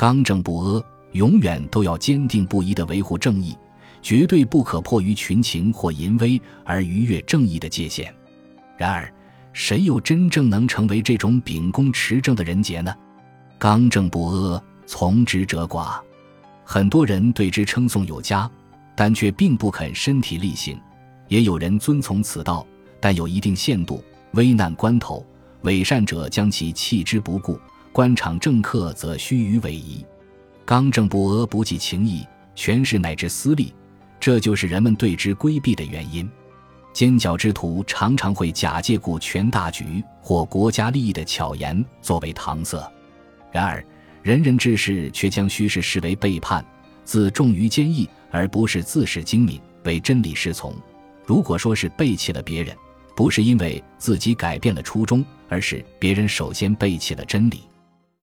刚正不阿，永远都要坚定不移地维护正义，绝对不可迫于群情或淫威而逾越正义的界限。然而，谁又真正能成为这种秉公持正的人杰呢？刚正不阿，从之者寡。很多人对之称颂有加，但却并不肯身体力行；也有人遵从此道，但有一定限度。危难关头，伪善者将其弃之不顾；官场政客则虚与委蛇。刚正不阿，不计情义，权势乃至私利，这就是人们对之规避的原因。奸狡之徒常常会假借顾全大局或国家利益的巧言作为搪塞，然而仁人志士却将虚实视为背叛，自重于坚毅，而不是自恃精明为真理侍从。如果说是背弃了别人，不是因为自己改变了初衷，而是别人首先背弃了真理。